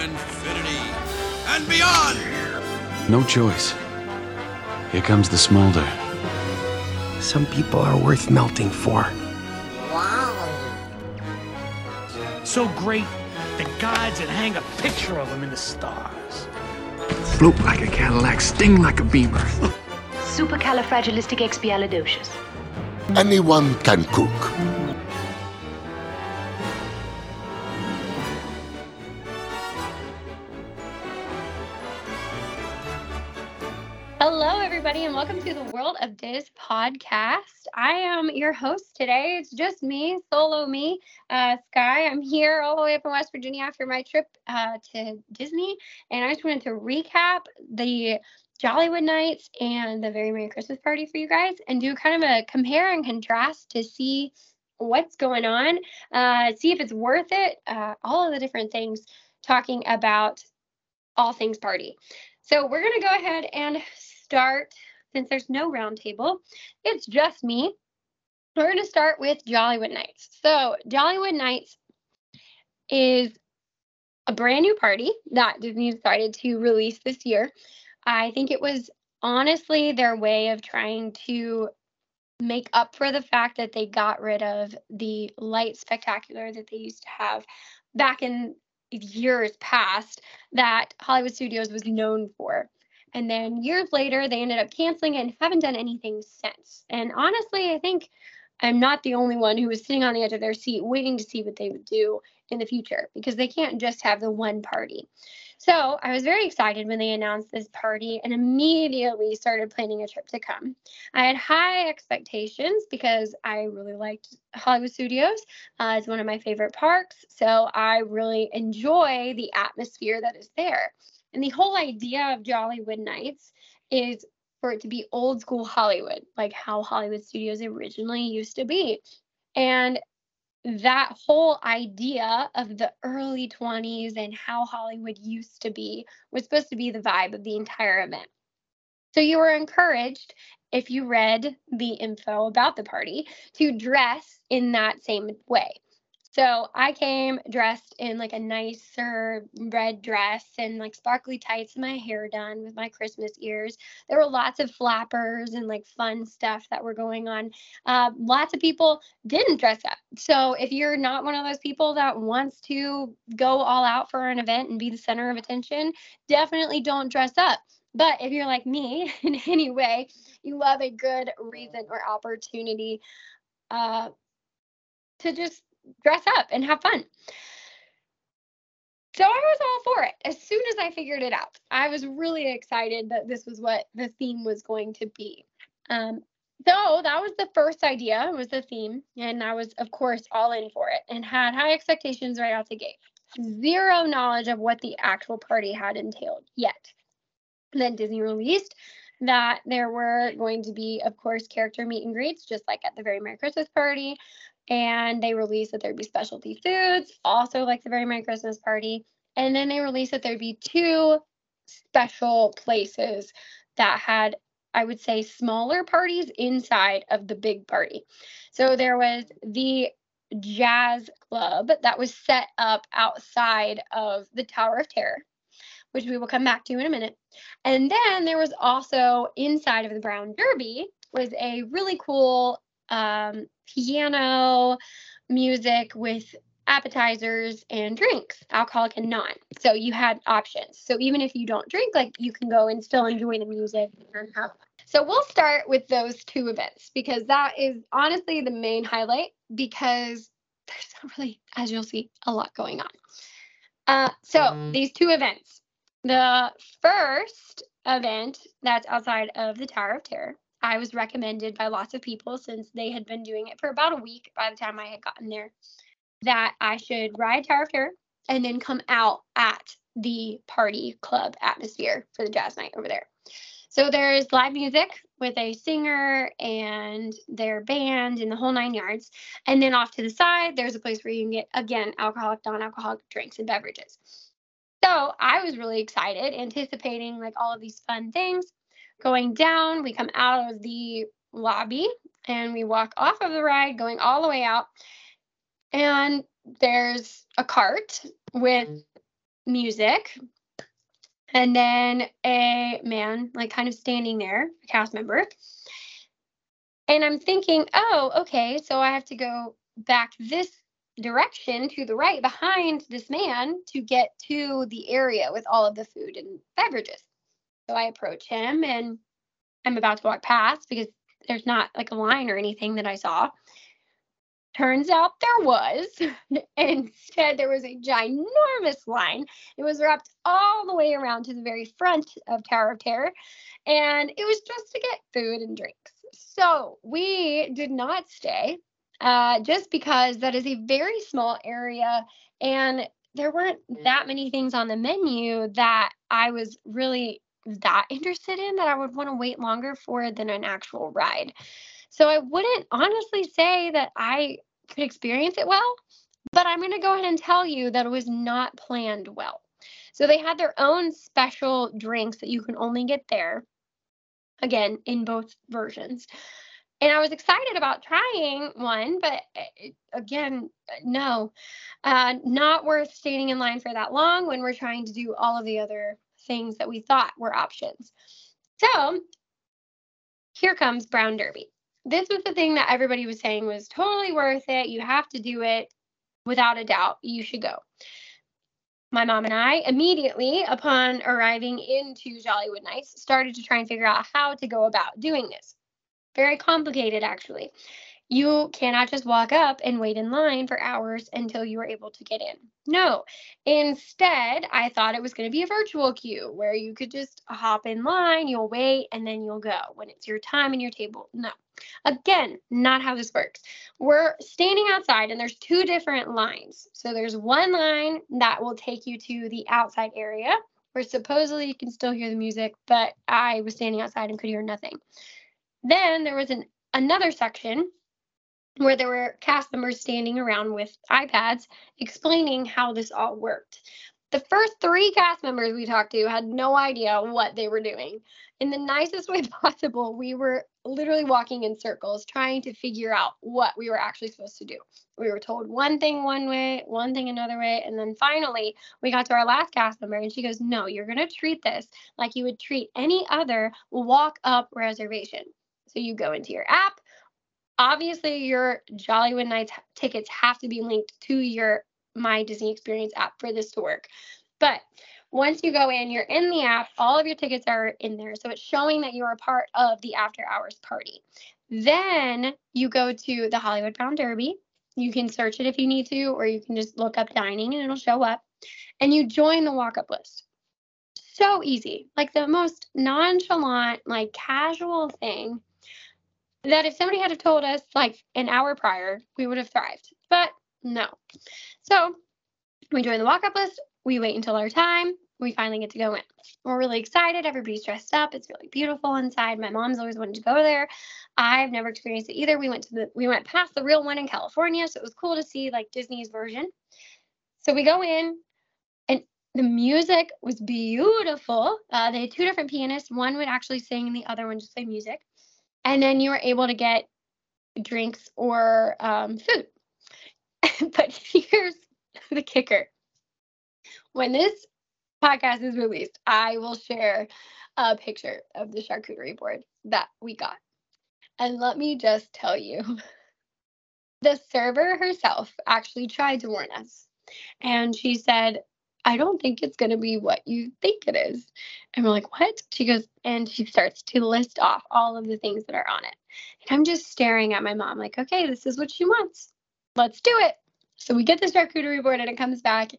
infinity and beyond! No choice. Here comes the smolder. Some people are worth melting for. Wow. So great, the gods would hang a picture of him in the stars. Float like a Cadillac, sting like a beamer. Supercalifragilisticexpialidocious. Anyone can cook. Diz podcast. I am your host today. It's just me, solo me, uh, Sky. I'm here all the way up in West Virginia after my trip uh, to Disney, and I just wanted to recap the Jollywood Nights and the Very Merry Christmas Party for you guys, and do kind of a compare and contrast to see what's going on, uh, see if it's worth it, uh, all of the different things talking about all things party. So we're going to go ahead and start, since there's no roundtable, it's just me. We're going to start with Jollywood Nights. So Jollywood Nights is a brand new party that Disney decided to release this year. I think it was honestly their way of trying to make up for the fact that they got rid of the light spectacular that they used to have back in years past that Hollywood Studios was known for. And then years later, they ended up canceling it and haven't done anything since. And honestly, I think I'm not the only one who was sitting on the edge of their seat waiting to see what they would do in the future because they can't just have the one party. So I was very excited when they announced this party and immediately started planning a trip to come. I had high expectations because I really liked Hollywood Studios. Uh, it's one of my favorite parks. So I really enjoy the atmosphere that is there. And the whole idea of Jollywood Nights is for it to be old school Hollywood, like how Hollywood Studios originally used to be. And that whole idea of the early 20s and how Hollywood used to be was supposed to be the vibe of the entire event. So you were encouraged, if you read the info about the party, to dress in that same way. So I came dressed in like a nicer red dress and like sparkly tights and my hair done with my Christmas ears. There were lots of flappers and like fun stuff that were going on. Uh, lots of people didn't dress up. So if you're not one of those people that wants to go all out for an event and be the center of attention, definitely don't dress up. But if you're like me in any way, you love a good reason or opportunity uh, to just dress up and have fun. So I was all for it as soon as I figured it out. I was really excited that this was what the theme was going to be. Um, so that was the first idea it was the theme, and I was of course all in for it and had high expectations right out the gate. Zero knowledge of what the actual party had entailed yet. Then Disney released that there were going to be, of course, character meet and greets, just like at the very Merry Christmas party and they released that there'd be specialty foods, also like the Very Merry Christmas Party. And then they released that there'd be two special places that had, I would say, smaller parties inside of the big party. So there was the jazz club that was set up outside of the Tower of Terror, which we will come back to in a minute. And then there was also inside of the Brown Derby was a really cool um, piano music with appetizers and drinks, alcoholic and non. So you had options. So even if you don't drink, like you can go and still enjoy the music and have fun. So we'll start with those two events because that is honestly the main highlight because there's not really, as you'll see, a lot going on. Uh, so mm. these two events. The first event that's outside of the Tower of Terror I was recommended by lots of people since they had been doing it for about a week by the time I had gotten there that I should ride Tower of Terror and then come out at the party club atmosphere for the jazz night over there. So there's live music with a singer and their band and the whole nine yards. And then off to the side, there's a place where you can get, again, alcoholic, non alcoholic drinks and beverages. So I was really excited, anticipating like all of these fun things going down. We come out of the lobby and we walk off of the ride, going all the way out. And there's a cart with mm. music, and then a man, like kind of standing there, a cast member. And I'm thinking, oh, okay, so I have to go back this direction to the right behind this man to get to the area with all of the food and beverages. So I approach him and I'm about to walk past because there's not like a line or anything that I saw. Turns out there was. Instead, there was a ginormous line. It was wrapped all the way around to the very front of Tower of Terror. And it was just to get food and drinks. So we did not stay uh, just because that is a very small area and there weren't that many things on the menu that I was really that interested in that I would want to wait longer for than an actual ride. So I wouldn't honestly say that I could experience it well, but I'm going to go ahead and tell you that it was not planned well. So they had their own special drinks that you can only get there, again, in both versions. And I was excited about trying one, but eh, again, no, uh, not worth standing in line for that long when we're trying to do all of the other things that we thought were options. So here comes Brown Derby. This was the thing that everybody was saying was totally worth it. You have to do it without a doubt. You should go. My mom and I immediately, upon arriving into Jollywood Nights, started to try and figure out how to go about doing this. Very complicated, actually you cannot just walk up and wait in line for hours until you are able to get in. No. Instead, I thought it was going to be a virtual queue where you could just hop in line, you'll wait, and then you'll go when it's your time and your table. No. Again, not how this works. We're standing outside and there's two different lines. So there's one line that will take you to the outside area where supposedly you can still hear the music, but I was standing outside and could hear nothing. Then there was an another section where there were cast members standing around with iPads explaining how this all worked. The first three cast members we talked to had no idea what they were doing. In the nicest way possible, we were literally walking in circles trying to figure out what we were actually supposed to do. We were told one thing one way, one thing another way, and then finally we got to our last cast member and she goes, No, you're going to treat this like you would treat any other walk up reservation. So you go into your app, obviously your Jollywood Nights tickets have to be linked to your My Disney Experience app for this to work. But once you go in, you're in the app, all of your tickets are in there. So it's showing that you're a part of the after hours party. Then you go to the Hollywood Brown Derby. You can search it if you need to, or you can just look up dining and it'll show up. And you join the walk up list. So easy, like the most nonchalant, like casual thing that if somebody had told us like an hour prior, we would have thrived. But no. So we join the walk up list. We wait until our time. We finally get to go in. We're really excited. Everybody's dressed up. It's really beautiful inside. My mom's always wanted to go there. I've never experienced it either. We went to the we went past the real one in California, so it was cool to see like Disney's version. So we go in, and the music was beautiful. Uh, they had two different pianists. One would actually sing, and the other one just play music and then you were able to get drinks or um, food. but here's the kicker when this podcast is released, I will share a picture of the charcuterie board that we got. And let me just tell you the server herself actually tried to warn us. And she said, I don't think it's going to be what you think it is. And we're like, what? She goes, and she starts to list off all of the things that are on it. And I'm just staring at my mom, like, okay, this is what she wants. Let's do it. So we get this charcuterie board and it comes back.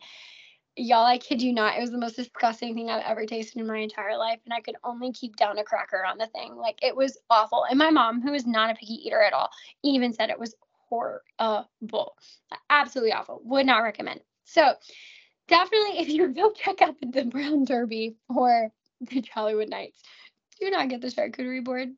Y'all, I kid you not, it was the most disgusting thing I've ever tasted in my entire life. And I could only keep down a cracker on the thing. Like, it was awful. And my mom, who is not a picky eater at all, even said it was horrible. Absolutely awful. Would not recommend. So, definitely if you go check out the Brown Derby or the Jollywood Nights, do not get the charcuterie board.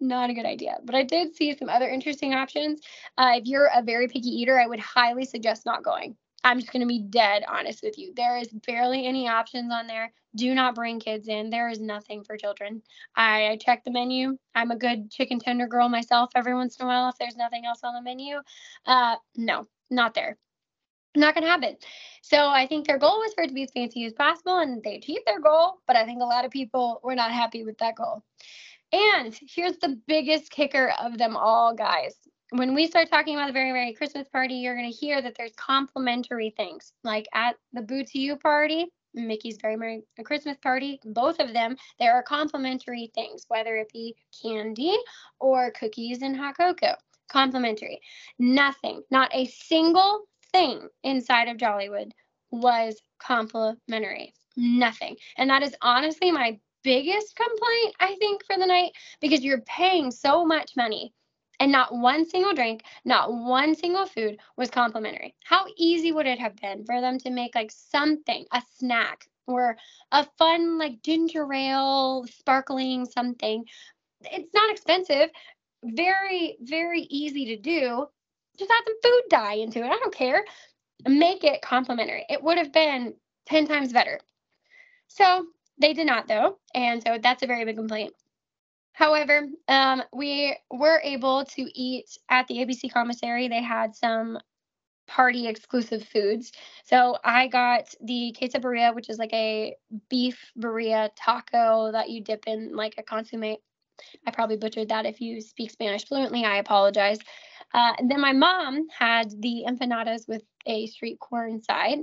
Not a good idea. But I did see some other interesting options. Uh, if you're a very picky eater, I would highly suggest not going. I'm just going to be dead honest with you. There is barely any options on there. Do not bring kids in. There is nothing for children. I, I the menu. I'm a good chicken tender girl myself every once in a while if there's nothing else on the menu. Uh, no, not there. Not going to happen. So I think their goal was for it to be as fancy as possible, and they achieved their goal. But I think a lot of people were not happy with that goal. And here's the biggest kicker of them all, guys. When we start talking about the Very Merry Christmas party, you're going to hear that there's complimentary things. Like at the Boo to You party, Mickey's Very Merry Christmas Party, both of them, there are complimentary things, whether it be candy or cookies and hot cocoa. Complimentary. Nothing, not a single thing inside of Jollywood was complimentary. Nothing. And that is honestly my biggest complaint, I think, for the night because you're paying so much money and not one single drink, not one single food was complimentary. How easy would it have been for them to make like something, a snack or a fun like ginger ale, sparkling something? It's not expensive, very, very easy to do. Just add some food dye into it. I don't care. Make it complimentary. It would have been 10 times better. So they did not, though. And so that's a very big complaint. However, um, we were able to eat at the ABC commissary. They had some party exclusive foods. So I got the quesadilla, which is like a beef birria taco that you dip in like a consomme. I probably butchered that. If you speak Spanish fluently, I apologize. Uh, and then my mom had the empanadas with a street corn side.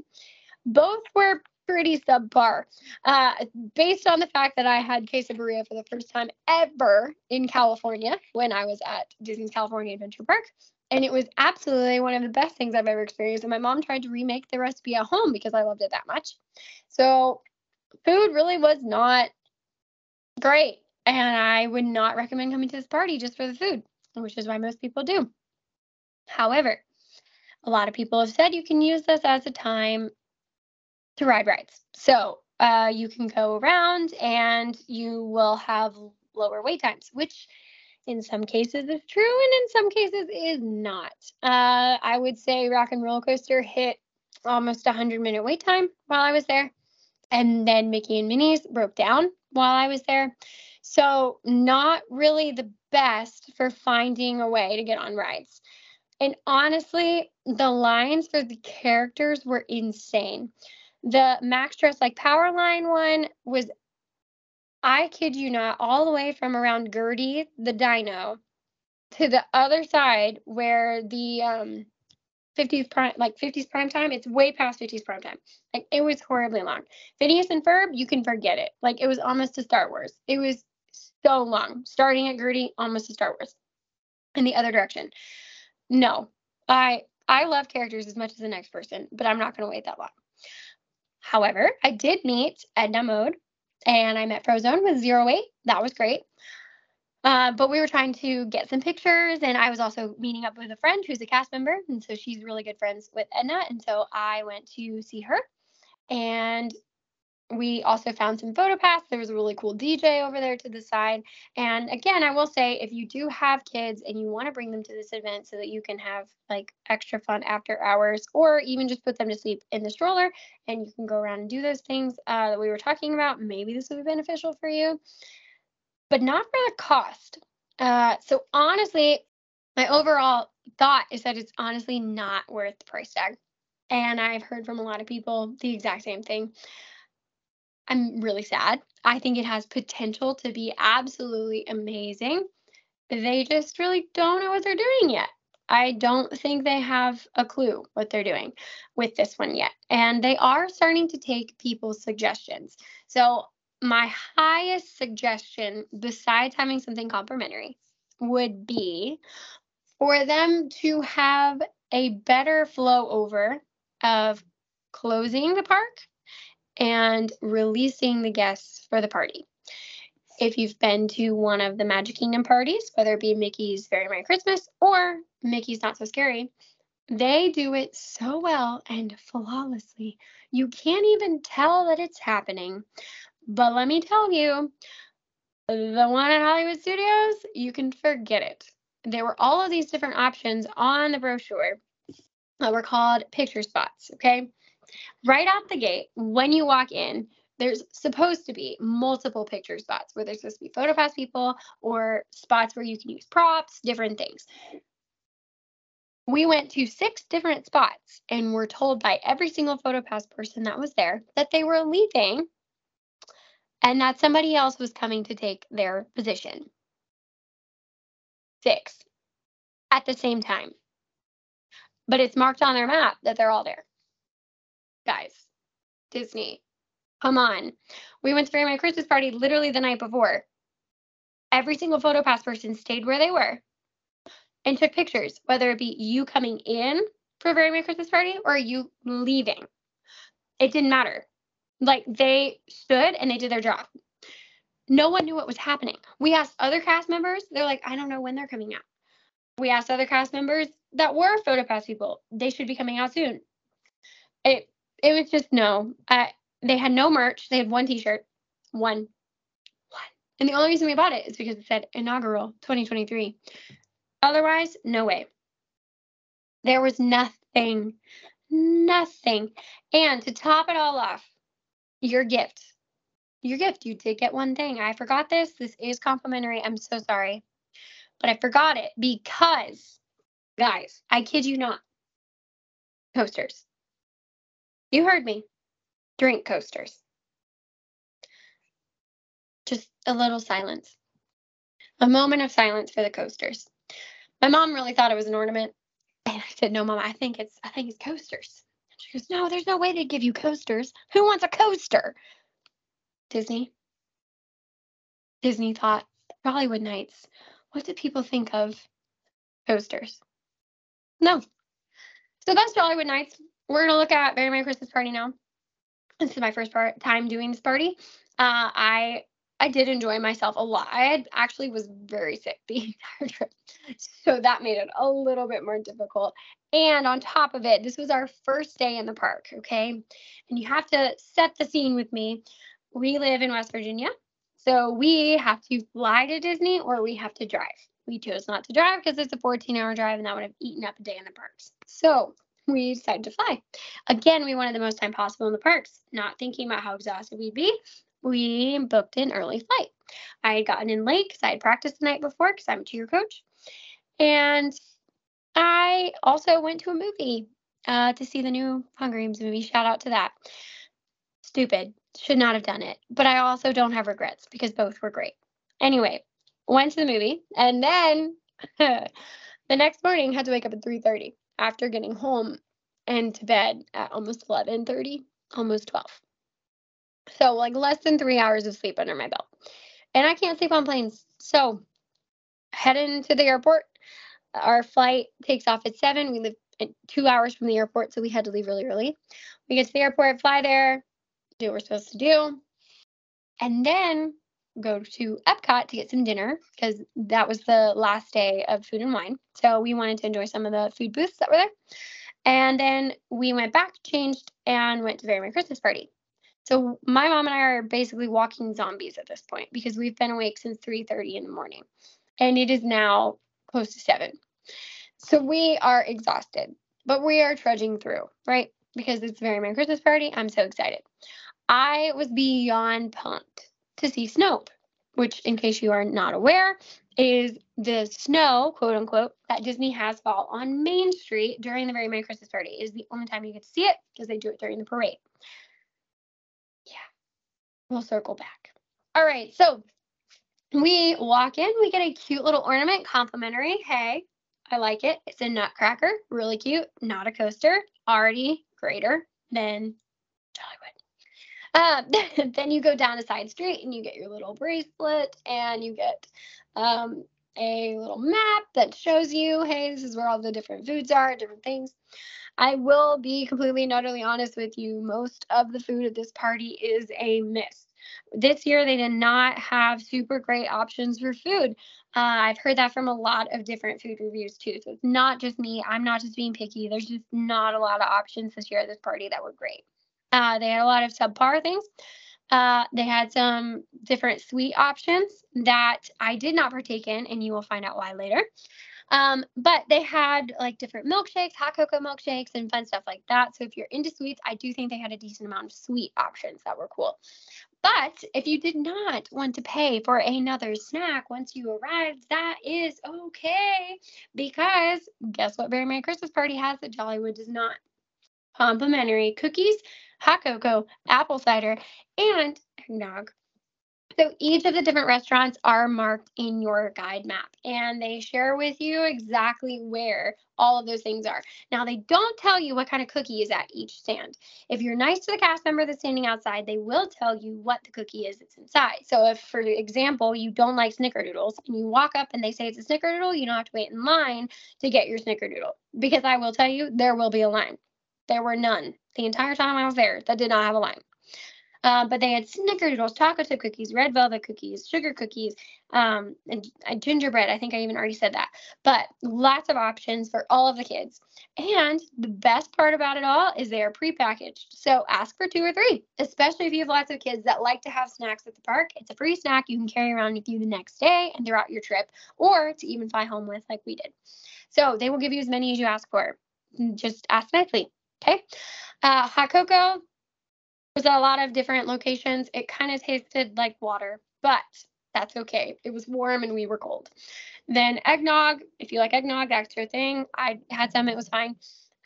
Both were pretty subpar. Uh, based on the fact that I had quesadilla for the first time ever in California when I was at Disney's California Adventure Park. And it was absolutely one of the best things I've ever experienced. And my mom tried to remake the recipe at home because I loved it that much. So, food really was not great. And I would not recommend coming to this party just for the food, which is why most people do. However, a lot of people have said you can use this as a time to ride rides. So uh, you can go around and you will have lower wait times, which in some cases is true and in some cases is not. Uh, I would say Rock and Roller Coaster hit almost a 100 minute wait time while I was there. And then Mickey and Minnie's broke down while I was there. So, not really the best for finding a way to get on rides. And honestly, the lines for the characters were insane. The Max Dress like Powerline one was, I kid you not, all the way from around Gertie the Dino to the other side where the um 50s prime like 50s prime time it's way past 50s prime time. Like it was horribly long. Phineas and ferb you can forget it. Like it was almost to star wars. It was so long. Starting at gertie almost to star wars. In the other direction no i i love characters as much as the next person but i'm not going to wait that long However, I did meet Edna Mode and I met Frozone with Zero Eight. That was great. Uh, but we were trying to get some pictures, and I was also meeting up with a friend who's a cast member, and so she's really good friends with Edna, and so I went to see her, and we also found some photo paths. There was a really cool DJ over there to the side. And again, I will say if you do have kids and you want to bring them to this event so that you can have like extra fun after hours or even just put them to sleep in the stroller and you can go around and do those things uh, that we were talking about, maybe this would be beneficial for you, but not for the cost. Uh, so honestly, my overall thought is that it's honestly not worth the price tag. And I've heard from a lot of people the exact same thing. I'm really sad. I think it has potential to be absolutely amazing. They just really don't know what they're doing yet. I don't think they have a clue what they're doing with this one yet. And they are starting to take people's suggestions. So, my highest suggestion, besides having something complimentary, would be for them to have a better flow over of closing the park and releasing the guests for the party. If you've been to one of the Magic Kingdom parties, whether it be Mickey's Very Merry Christmas or Mickey's Not So Scary, they do it so well and flawlessly. You can't even tell that it's happening. But let me tell you, the one at Hollywood Studios, you can forget it. There were all of these different options on the brochure that were called picture spots. Okay right out the gate, when you walk in, there's supposed to be multiple picture spots where there's supposed to be photo pass people or spots where you can use props, different things. we went to six different spots and were told by every single PhotoPass person that was there that they were leaving and that somebody else was coming to take their position. Six at the same time. But it's marked on their map that they're all there. Guys, Disney, come on. We went to Very My Christmas party literally the night before. Every single PhotoPass person stayed where they were and took pictures, whether it be you coming in for Very Merry Christmas party or you leaving. It didn't matter. Like they stood and they did their job. No one knew what was happening. We asked other cast members, they're like, I don't know when they're coming out. We asked other cast members that were PhotoPass people, they should be coming out soon. It it was just no. Uh, they had no merch. They had one T-shirt, one, one, and the only reason we bought it is because it said inaugural 2023. Otherwise, no way. There was nothing, nothing. And to top it all off, your gift, your gift, you did get one thing. I forgot this. This is complimentary. I'm so sorry. But I forgot it because, guys, I kid you not, coasters. You heard me. Drink coasters. Just a little silence. A moment of silence for the coasters. My mom really thought it was an ornament. And I said, No, mom, I think it's I think it's coasters. She goes, No, there's no way they'd give you coasters. Who wants a coaster? Disney. Disney thought Hollywood Nights. What do people think of coasters? No. So that's Hollywood Nights. We're gonna look at Very Merry Christmas Party now. This is my first part time doing this party. Uh, I I did enjoy myself a lot. I actually was very sick the entire trip. So that made it a little bit more difficult. And on top of it, this was our first day in the park, okay? And you have to set the scene with me. We live in West Virginia. So we have to fly to Disney or we have to drive. We chose not to drive because it's a 14 hour drive and that would have eaten up a day in the parks. So we decided to fly. Again, we wanted the most time possible in the parks, not thinking about how exhausted we'd be we booked an early flight. I had gotten in late because I had practiced the night before because I'm a cheer coach. And I also went to a movie uh, to see the new Hunger Games movie. Shout out to that. Stupid. Should not have done it. But I also don't have regrets because both were great. Anyway, went to the movie and then the next morning had to wake up at 3:30 after getting home and to bed at almost 11:30, almost 12. So like less than three hours of sleep under my belt. And I can't sleep on planes. So heading to the airport. Our flight takes off at seven. We live two hours from the airport, so we had to leave really early. We get to the airport, fly there, do what we're supposed to do, and then go to Epcot to get some dinner because that was the last day of food and wine. So we wanted to enjoy some of the food booths that were there. And then we went back, changed, and went to Very Merry Christmas Party. So my mom and I are basically walking zombies at this point because we've been awake since 3:30 in the morning. And it is now close to 7. So we are exhausted, but we are trudging through, right? Because it's very Merry Christmas party. I'm so excited. I was beyond pumped to see Snoap, which, in case you are not aware, is the snow, quote unquote, that Disney has fall on Main Street during the Very Merry Christmas party. It is the only time you get to see it because they do it during the parade Yeah, we'll circle back. All right, so we walk in, we get a cute little ornament, complimentary. Hey, I like it. It's a nutcracker, really cute, not a coaster, already greater than Hollywood. Um, then you go down a side street and you get your little bracelet and you get um, a little map that shows you, hey, this is where all the different foods are, different things. I will be completely and utterly honest with you. Most of the food at this party is a miss. This year, they did not have super great options for food. Uh, I've heard that from a lot of different food reviews too. So it's not just me. I'm not just being picky. There's just not a lot of options this year at this party that were great. Uh, they had a lot of subpar things. Uh, they had some different sweet options that I did not partake in, and you will find out why later. Um, but they had like different milkshakes, hot cocoa milkshakes, and fun stuff like that. So if you're into sweets, I do think they had a decent amount of sweet options that were cool. But if you did not want to pay for another snack once you arrived, that is okay. Because guess what Very Merry Christmas Party has that Jollywood does not? Complimentary cookies, hot cocoa, apple cider, and eggnog. So each of the different restaurants are marked in your guide map and they share with you exactly where all of those things are. Now, they don't tell you what kind of cookie is at each stand. If you're nice to the cast member that's standing outside, they will tell you what the cookie is that's inside. So, if, for example, you don't like snickerdoodles and you walk up and they say it's a snickerdoodle, you don't have to wait in line to get your snickerdoodle because I will tell you, there will be a line. There were none the entire time I was there that did not have a line. Um, but they had snickerdoodles, chocolate chip cookies, red velvet cookies, sugar cookies, um, and uh, gingerbread. I think I even already said that. But lots of options for all of the kids. And the best part about it all is they are prepackaged. So ask for two or three, especially if you have lots of kids that like to have snacks at the park. It's a free snack you can carry around with you the next day and throughout your trip, or to even fly home with, like we did. So they will give you as many as you ask for. Just ask nicely. Okay. Uh, hot cocoa, was a lot of different locations. It kind of tasted like water, but that's okay. It was warm and we were cold. Then eggnog, if you like eggnog, that's your thing. I had some, it was fine.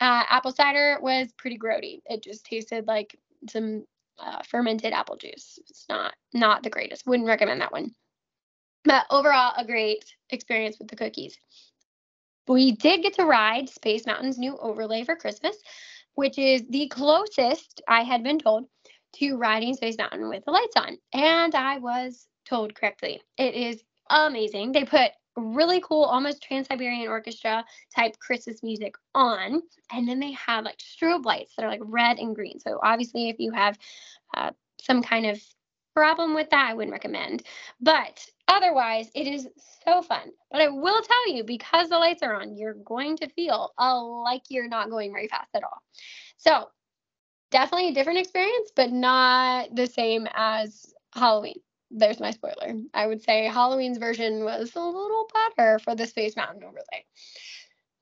Uh, apple cider was pretty grody. It just tasted like some uh, fermented apple juice. It's not not the greatest. Wouldn't recommend that one. But overall, a great experience with the cookies. We did get to ride Space Mountain's new overlay for Christmas, which is the closest I had been told to riding Space Mountain with the lights on. And I was told correctly. It is amazing. They put really cool, almost Trans Siberian Orchestra type Christmas music on. And then they have like strobe lights that are like red and green. So obviously, if you have uh, some kind of problem with that, I wouldn't recommend. But otherwise, it is so fun. But I will tell you, because the lights are on, you're going to feel uh, like you're not going very fast at all. So definitely a different experience, but not the same as Halloween. There's my spoiler. I would say Halloween's version was a little better for the Space Mountain overlay.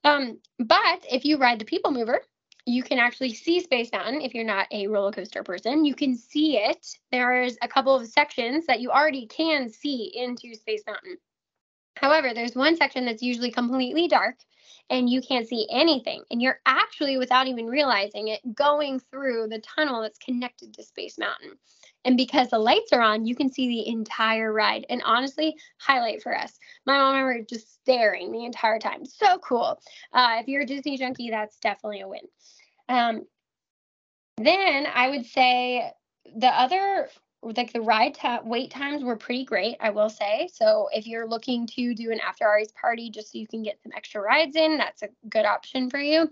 Um, but if you ride the People Mover, you can actually see Space Mountain if you're not a roller coaster person. You can see it. There's a couple of sections that you already can see into Space Mountain. However, there's one section that's usually completely dark and you can't see anything. And you're actually, without even realizing it, going through the tunnel that's connected to Space Mountain. And because the lights are on, you can see the entire ride. And honestly, highlight for us. My mom and I were just staring the entire time. So cool. Uh, if you're a Disney junkie, that's definitely a win. Um, then I would say the other like the ride ta- wait times were pretty great, I will say. So if you're looking to do an after hours party just so you can get some extra rides in, that's a good option for you.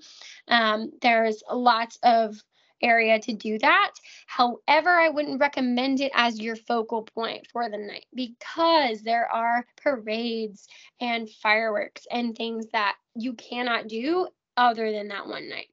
Um, there's lots of area to do that. However, I wouldn't recommend it as your focal point for the night because there are parades and fireworks and things that you cannot do other than that one night.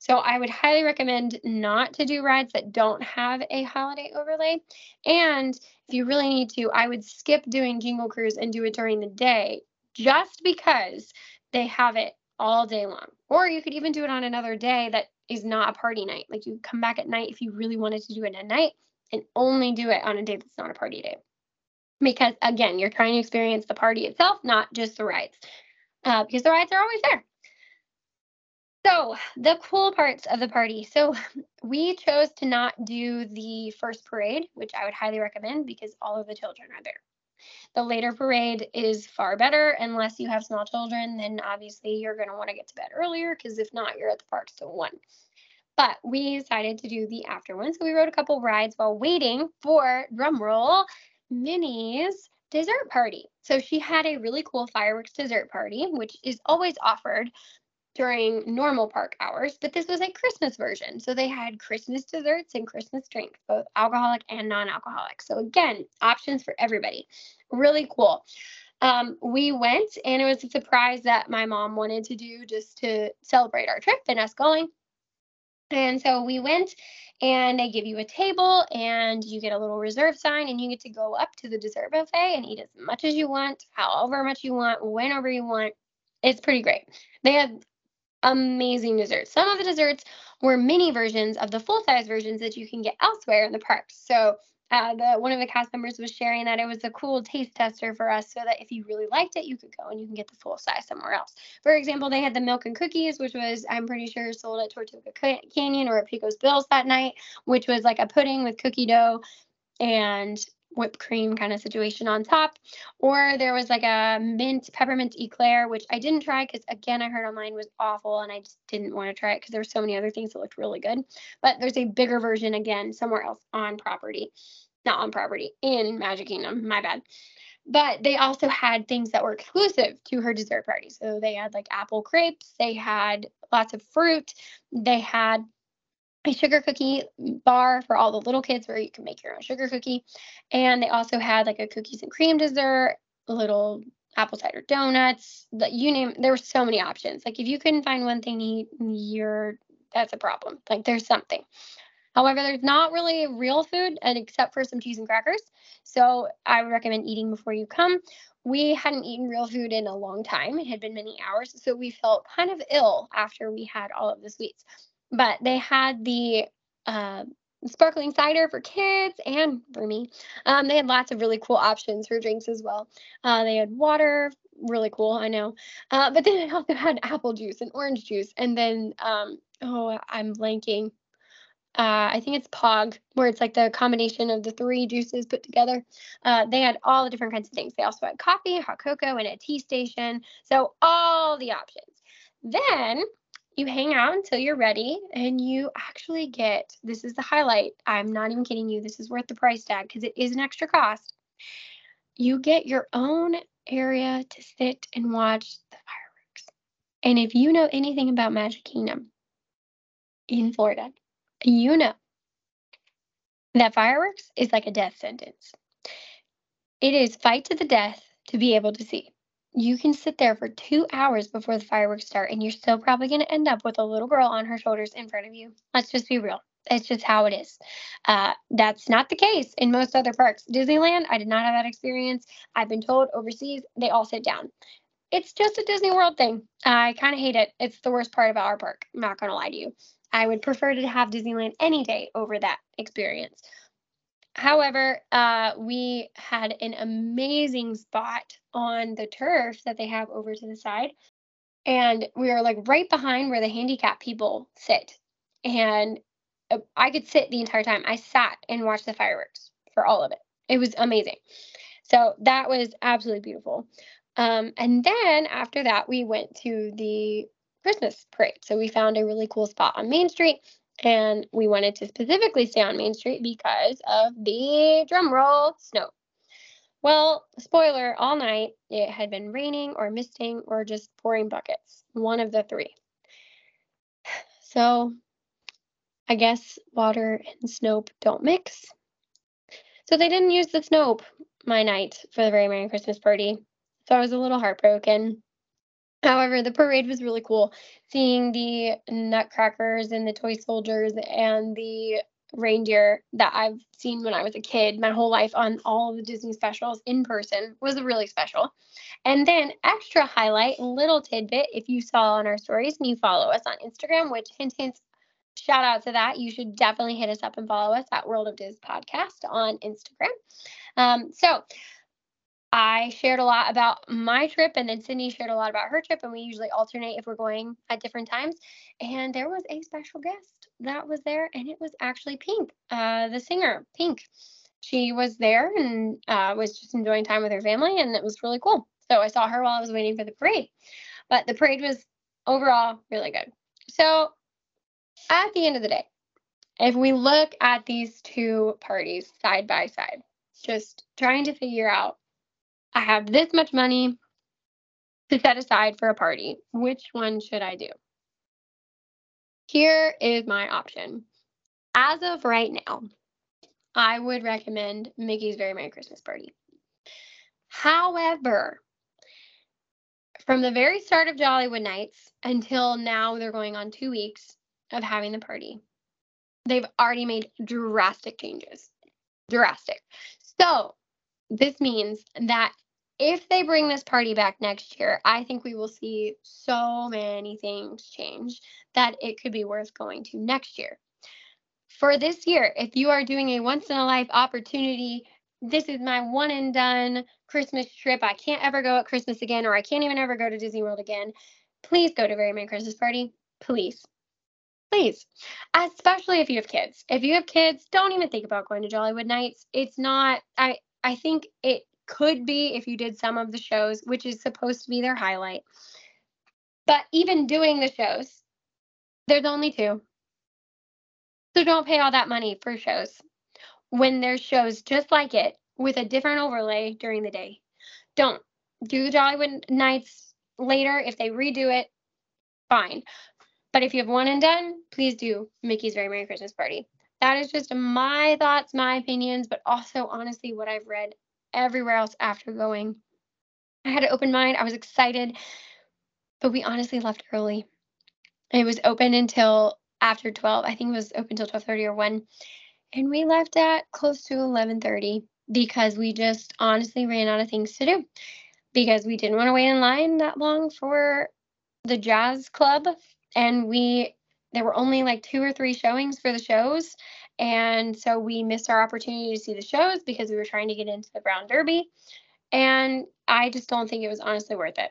So I would highly recommend not to do rides that don't have a holiday overlay. And if you really need to, I would skip doing Jingle Cruise and do it during the day just because they have it all day long. Or you could even do it on another day that is not a party night. Like you come back at night if you really wanted to do it at night and only do it on a day that's not a party day. Because again, you're trying to experience the party itself, not just the rides. Uh, because the rides are always there. So, the cool parts of the party. So, we chose to not do the first parade, which I would highly recommend because all of the children are there. The later parade is far better unless you have small children, then obviously you're going to want to get to bed earlier because if not, you're at the park till 1. But we decided to do the after one. So, we rode a couple rides while waiting for drumroll Minnie's dessert party. So, she had a really cool fireworks dessert party, which is always offered during normal park hours, but this was a Christmas version. So they had Christmas desserts and Christmas drinks, both alcoholic and non alcoholic. So, again, options for everybody. Really cool. Um, we went, and it was a surprise that my mom wanted to do just to celebrate our trip and us going. And so we went, and they give you a table, and you get a little reserve sign, and you get to go up to the dessert buffet and eat as much as you want, however much you want, whenever you want It's pretty great. They had amazing desserts. Some of the desserts were mini versions of the full size versions that you can get elsewhere in the parks. So uh, the one of the cast members was sharing that it was a cool taste tester for us, so that if you really liked it, you could go and you can get the full size somewhere else. For example, they had the milk and cookies, which was I'm pretty sure sold at Tortuga Canyon or at Pecos Bill's that night, which was like a pudding with cookie dough and whipped cream kind of situation on top. Or there was like a mint peppermint eclair, which I didn't try because again I heard online was awful and I just didn't want to try it because there were so many other things that looked really good. But there's a bigger version again somewhere else on property. Not on property, in Magic Kingdom. My bad. But they also had things that were exclusive to her dessert party. So they had like apple crepes, they had lots of fruit, they had a sugar cookie bar for all the little kids where you can make your own sugar cookie. And they also had like a cookies and cream dessert, little apple cider donuts, the, you name there were so many options. Like if you couldn't find one thing to eat, you're that's a problem. Like there's something. However, there's not really real food and except for some cheese and crackers. So I would recommend eating before you come. We hadn't eaten real food in a long time. It had been many hours. So we felt kind of ill after we had all of the sweets but they had the uh, sparkling cider for kids and for me. Um, they had lots of really cool options for drinks as well. Uh, they had water, really cool, I know. Uh, but then they also had apple juice and orange juice, and then um, oh, I'm blanking. Uh, I think it's Pog, where it's like the combination of the three juices put together. Uh, they had all the different kinds of things. They also had coffee, hot cocoa, and a tea station. So all the options. Then you hang out until you're ready and you actually get this is the highlight. I'm not even kidding you. This is worth the price tag because it is an extra cost. You get your own area to sit and watch the fireworks. And if you know anything about Magic Kingdom in Florida, you know that fireworks is like a death sentence. It is fight to the death to be able to see you can sit there for two hours before the fireworks start and you're still probably going to end up with a little girl on her shoulders in front of you. Let's just be real. It's just how it is. Uh, that's not the case in most other parks. Disneyland, I did not have that experience. I've been told overseas, they all sit down. It's just a Disney World thing. I kind of hate it. It's the worst part about our park. I'm not going to lie to you. I would prefer to have Disneyland any day over that experience. However, uh, we had an amazing spot on the turf that they have over to the side. And we were like right behind where the handicap people sit. And uh, I could sit the entire time. I sat and watched the fireworks for all of it. It was amazing. So that was absolutely beautiful. Um, and then after that, we went to the Christmas parade. So we found a really cool spot on Main Street and we wanted to specifically stay on Main Street because of the drum roll snow. Well, spoiler, all night it had been raining or misting or just pouring buckets, one of the three. So I guess water and Snoap don't mix. So they didn't use the Snoap my night for the very Merry Christmas party. So I was a little heartbroken. However, the parade was really cool. Seeing the nutcrackers and the toy soldiers and the reindeer that I've seen when I was a kid, my whole life on all the Disney specials in person was really special. And then, extra highlight, little tidbit if you saw on our stories and you follow us on Instagram, which hint, hint, shout out to that. You should definitely hit us up and follow us at World of Diz Podcast on Instagram. Um, so, I shared a lot about my trip, and then Cindy shared a lot about her trip, and we usually alternate if we're going at different times. And there was a special guest that was there, and it was actually Pink, uh, the singer, Pink. She was there and uh, was just enjoying time with her family, and it was really cool. So I saw her while I was waiting for the parade. But the parade was overall really good. So at the end of the day, if we look at these two parties side by side, just trying to figure out I have this much money to set aside for a party. Which one should I do? Here is my option. As of right now, I would recommend Mickey's Very Merry Christmas Party. However, from the very start of Jollywood Nights until now, they're going on two weeks of having the party. They've already made drastic changes. Drastic. So this means that if they bring this party back next year, I think we will see so many things change that it could be worth going to next year. For this year, if you are doing a once in a life opportunity, this is my one and done Christmas trip. I can't ever go at Christmas again, or I can't even ever go to Disney World again. Please go to Very Merry Christmas Party. Please. Please. Especially if you have kids. If you have kids, don't even think about going to Jollywood Nights. It's not I I think it could be if you did some of the shows, which is supposed to be their highlight. But even doing the shows, there's only two. So don't pay all that money for shows when there's shows just like it with a different overlay during the day. Don't do the Jollywood Nights later. If they redo it, fine. But if you have one and done, please do Mickey's Very Merry Christmas Party. That is just my thoughts, my opinions, but also honestly what I've read everywhere else after going. I had an open mind. I was excited, but we honestly left early. It was open until after 12. I think it was open until 12:30 or 1. And we left at close to 11:30 because we just honestly ran out of things to do. Because we didn't want to wait in line that long for the jazz club and we there were only like two or three showings for the shows and so we missed our opportunity to see the shows because we were trying to get into the Brown Derby. And I just don't think it was honestly worth it.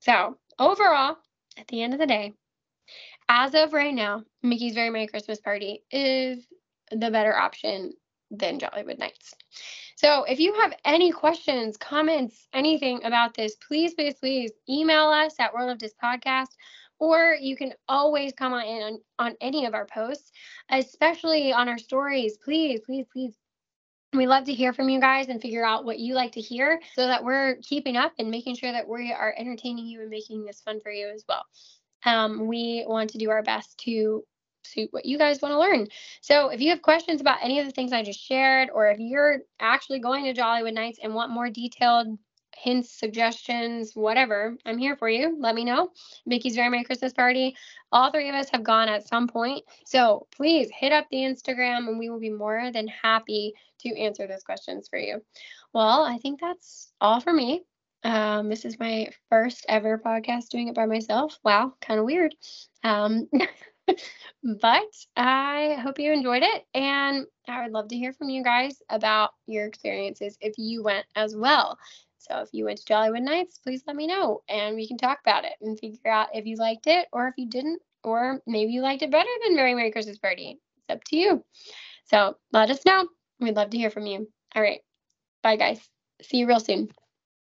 So, overall, at the end of the day, as of right now, Mickey's Very Merry Christmas Party is the better option than Jollywood Nights. So, if you have any questions, comments, anything about this, please, please, please email us at World of Dis Podcast or you can always comment in on, on any of our posts, especially on our stories. Please, please, please. We love to hear from you guys and figure out what you like to hear so that we're keeping up and making sure that we are entertaining you and making this fun for you as well. Um, we want to do our best to suit what you guys want to learn. So if you have questions about any of the things I just shared, or if you're actually going to Jollywood Nights and want more detailed hints, suggestions, whatever, I'm here for you. Let me know. Mickey's Very Merry Christmas Party. All three of us have gone at some point. So please hit up the Instagram and we will be more than happy to answer those questions for you. Well, I think that's all for me. Um, this is my first ever podcast doing it by myself. Wow, kind of weird. Um, but I hope you enjoyed it. And I would love to hear from you guys about your experiences if you went as well. So if you went to Jollywood Nights, please let me know and we can talk about it and figure out if you liked it or if you didn't, or maybe you liked it better than Very Merry Christmas Party. It's up to you. So let us know. We'd love to hear from you. All right. Bye, guys. See you real soon.